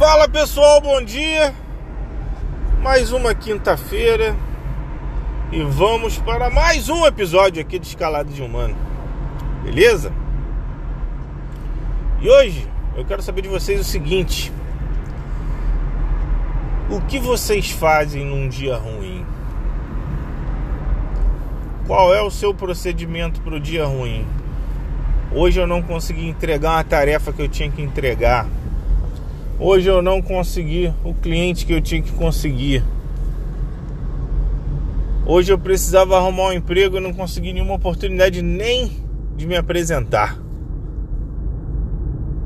Fala pessoal, bom dia. Mais uma quinta-feira e vamos para mais um episódio aqui de Escalada de Humano. Beleza? E hoje eu quero saber de vocês o seguinte: O que vocês fazem num dia ruim? Qual é o seu procedimento para o dia ruim? Hoje eu não consegui entregar uma tarefa que eu tinha que entregar. Hoje eu não consegui o cliente que eu tinha que conseguir. Hoje eu precisava arrumar um emprego e não consegui nenhuma oportunidade nem de me apresentar.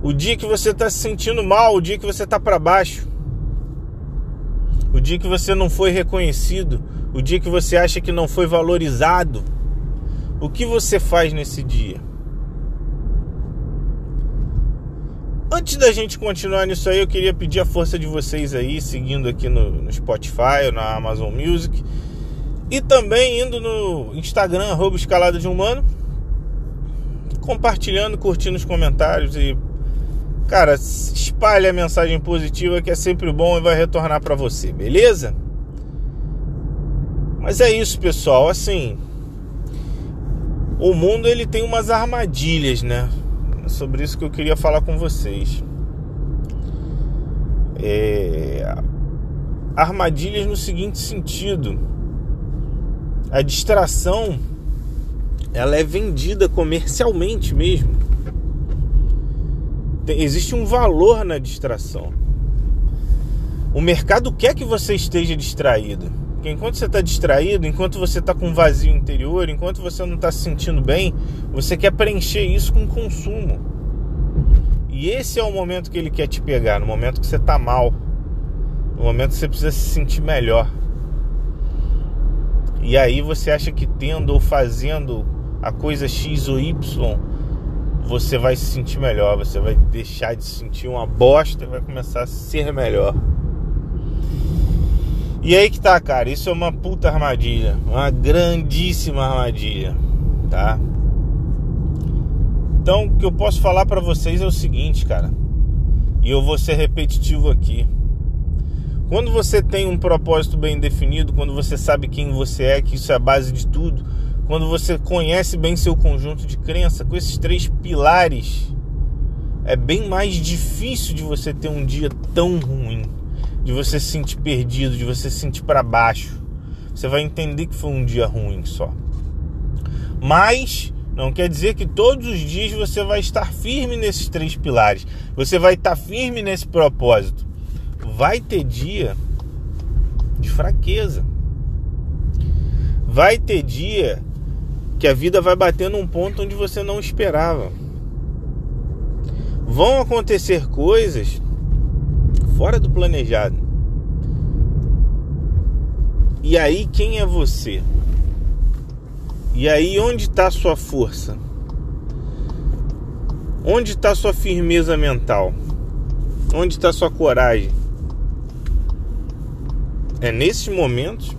O dia que você está se sentindo mal, o dia que você está para baixo, o dia que você não foi reconhecido, o dia que você acha que não foi valorizado, o que você faz nesse dia? Antes da gente continuar nisso aí, eu queria pedir a força de vocês aí, seguindo aqui no, no Spotify, na Amazon Music e também indo no Instagram, arroba escalada de humano, compartilhando, curtindo os comentários e, cara, espalhe a mensagem positiva que é sempre bom e vai retornar para você, beleza? Mas é isso, pessoal, assim, o mundo ele tem umas armadilhas, né? Sobre isso que eu queria falar com vocês. É... Armadilhas no seguinte sentido: a distração ela é vendida comercialmente mesmo. Tem, existe um valor na distração. O mercado quer que você esteja distraído. Porque enquanto você está distraído, enquanto você está com vazio interior, enquanto você não está se sentindo bem, você quer preencher isso com consumo. E esse é o momento que ele quer te pegar, no momento que você está mal, no momento que você precisa se sentir melhor. E aí você acha que tendo ou fazendo a coisa X ou Y, você vai se sentir melhor, você vai deixar de se sentir uma bosta e vai começar a ser melhor. E aí que tá, cara, isso é uma puta armadilha, uma grandíssima armadilha, tá? Então, o que eu posso falar para vocês é o seguinte, cara. E eu vou ser repetitivo aqui. Quando você tem um propósito bem definido, quando você sabe quem você é, que isso é a base de tudo, quando você conhece bem seu conjunto de crença, com esses três pilares, é bem mais difícil de você ter um dia tão ruim de você se sentir perdido, de você se sentir para baixo. Você vai entender que foi um dia ruim só. Mas não quer dizer que todos os dias você vai estar firme nesses três pilares. Você vai estar firme nesse propósito. Vai ter dia de fraqueza. Vai ter dia que a vida vai bater num ponto onde você não esperava. Vão acontecer coisas fora do planejado. E aí, quem é você? E aí, onde está sua força? Onde está sua firmeza mental? Onde está sua coragem? É nesses momentos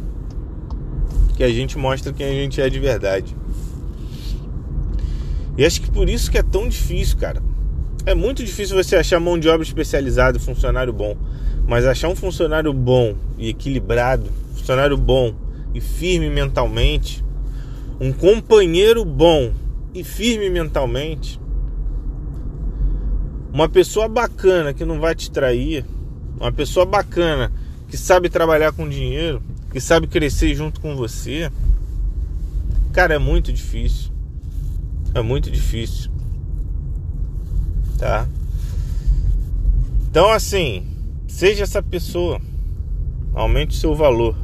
que a gente mostra quem a gente é de verdade. E acho que por isso que é tão difícil, cara. É muito difícil você achar mão de obra especializada, funcionário bom. Mas achar um funcionário bom e equilibrado, funcionário bom e firme mentalmente, um companheiro bom e firme mentalmente, uma pessoa bacana que não vai te trair, uma pessoa bacana que sabe trabalhar com dinheiro, que sabe crescer junto com você, cara, é muito difícil. É muito difícil tá? Então, assim, seja essa pessoa, aumente o seu valor,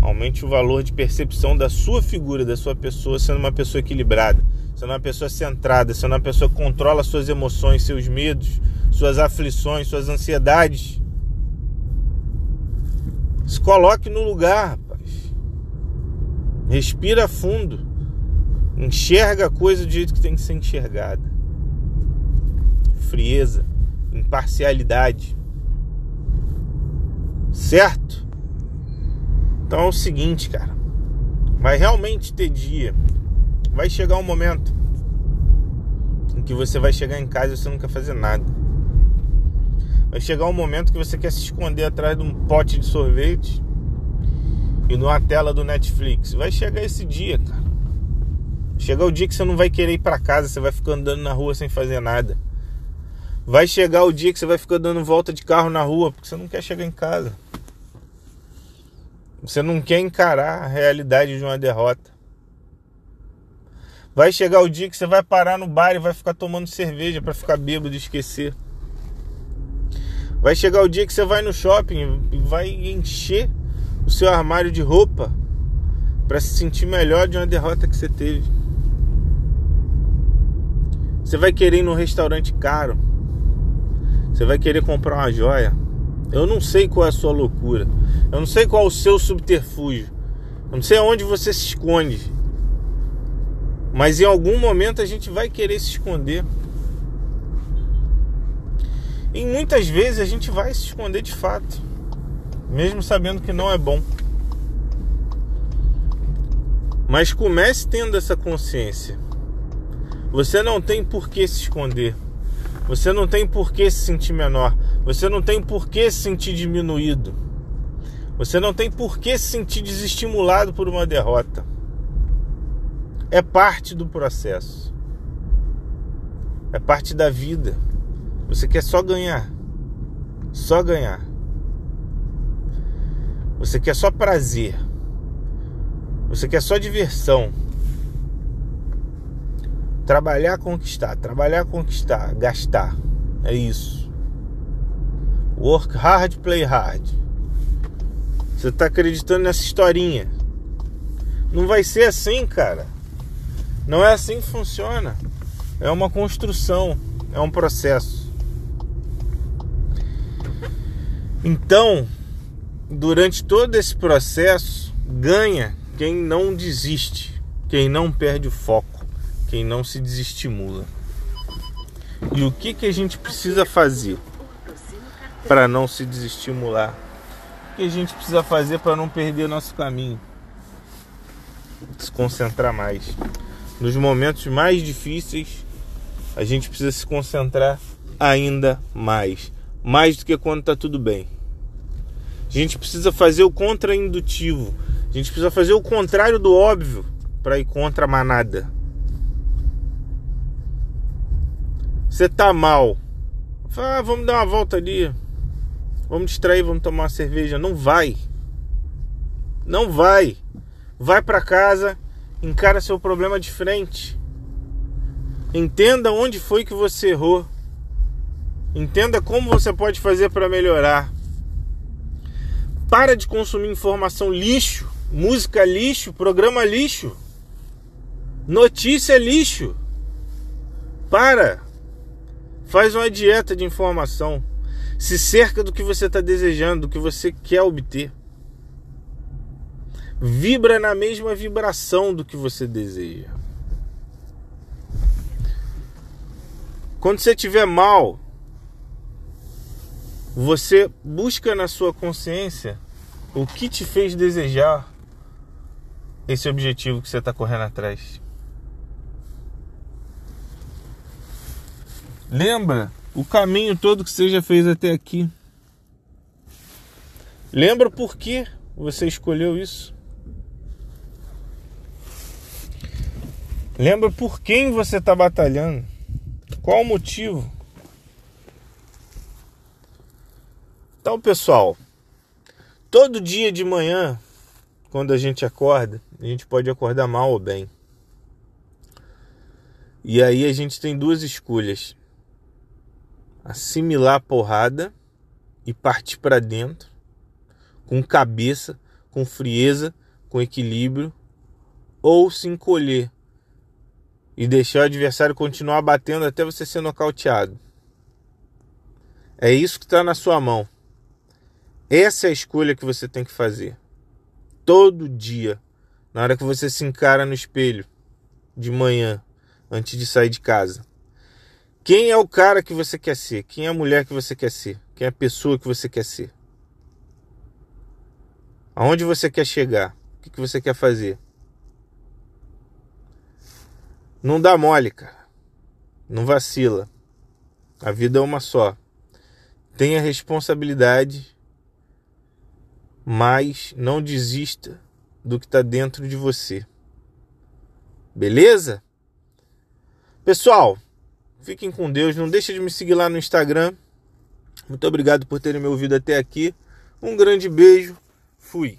aumente o valor de percepção da sua figura, da sua pessoa, sendo uma pessoa equilibrada, sendo uma pessoa centrada, sendo uma pessoa que controla suas emoções, seus medos, suas aflições, suas ansiedades. Se coloque no lugar, rapaz. Respira fundo. Enxerga a coisa do jeito que tem que ser enxergada frieza, imparcialidade. Certo? Então é o seguinte, cara. Vai realmente ter dia. Vai chegar um momento em que você vai chegar em casa e você não quer fazer nada. Vai chegar um momento que você quer se esconder atrás de um pote de sorvete e numa tela do Netflix. Vai chegar esse dia, cara. Chegar o dia que você não vai querer ir para casa, você vai ficar andando na rua sem fazer nada. Vai chegar o dia que você vai ficar dando volta de carro na rua porque você não quer chegar em casa. Você não quer encarar a realidade de uma derrota. Vai chegar o dia que você vai parar no bar e vai ficar tomando cerveja para ficar bêbado e esquecer. Vai chegar o dia que você vai no shopping e vai encher o seu armário de roupa para se sentir melhor de uma derrota que você teve. Você vai querer ir num restaurante caro. Você vai querer comprar uma joia. Eu não sei qual é a sua loucura. Eu não sei qual é o seu subterfúgio. Eu não sei aonde você se esconde. Mas em algum momento a gente vai querer se esconder. E muitas vezes a gente vai se esconder de fato, mesmo sabendo que não é bom. Mas comece tendo essa consciência. Você não tem por que se esconder. Você não tem por que se sentir menor. Você não tem por que se sentir diminuído. Você não tem por que se sentir desestimulado por uma derrota. É parte do processo. É parte da vida. Você quer só ganhar. Só ganhar. Você quer só prazer. Você quer só diversão. Trabalhar, conquistar, trabalhar, conquistar, gastar. É isso. Work hard, play hard. Você está acreditando nessa historinha. Não vai ser assim, cara. Não é assim que funciona. É uma construção, é um processo. Então, durante todo esse processo, ganha quem não desiste, quem não perde o foco, quem não se desestimula. E o que, que a gente precisa fazer para não se desestimular? O que a gente precisa fazer para não perder nosso caminho? Se concentrar mais. Nos momentos mais difíceis, a gente precisa se concentrar ainda mais. Mais do que quando está tudo bem. A gente precisa fazer o contraindutivo a gente precisa fazer o contrário do óbvio para ir contra a manada. Você tá mal. Ah, vamos dar uma volta ali. Vamos distrair, vamos tomar uma cerveja. Não vai. Não vai. Vai para casa, encara seu problema de frente. Entenda onde foi que você errou. Entenda como você pode fazer para melhorar. Para de consumir informação lixo música lixo, programa lixo, notícia lixo. Para. Faz uma dieta de informação. Se cerca do que você está desejando, do que você quer obter. Vibra na mesma vibração do que você deseja. Quando você estiver mal, você busca na sua consciência o que te fez desejar esse objetivo que você está correndo atrás. Lembra o caminho todo que você já fez até aqui. Lembra por que você escolheu isso. Lembra por quem você está batalhando. Qual o motivo? Então, pessoal, todo dia de manhã, quando a gente acorda, a gente pode acordar mal ou bem. E aí a gente tem duas escolhas: assimilar a porrada e partir para dentro, com cabeça, com frieza, com equilíbrio, ou se encolher e deixar o adversário continuar batendo até você ser nocauteado. É isso que está na sua mão. Essa é a escolha que você tem que fazer. Todo dia na hora que você se encara no espelho de manhã, antes de sair de casa. Quem é o cara que você quer ser? Quem é a mulher que você quer ser? Quem é a pessoa que você quer ser? Aonde você quer chegar? O que você quer fazer? Não dá mole, cara. Não vacila. A vida é uma só. tenha responsabilidade, mas não desista do que está dentro de você. Beleza? Pessoal, fiquem com Deus. Não deixe de me seguir lá no Instagram. Muito obrigado por terem me ouvido até aqui. Um grande beijo. Fui.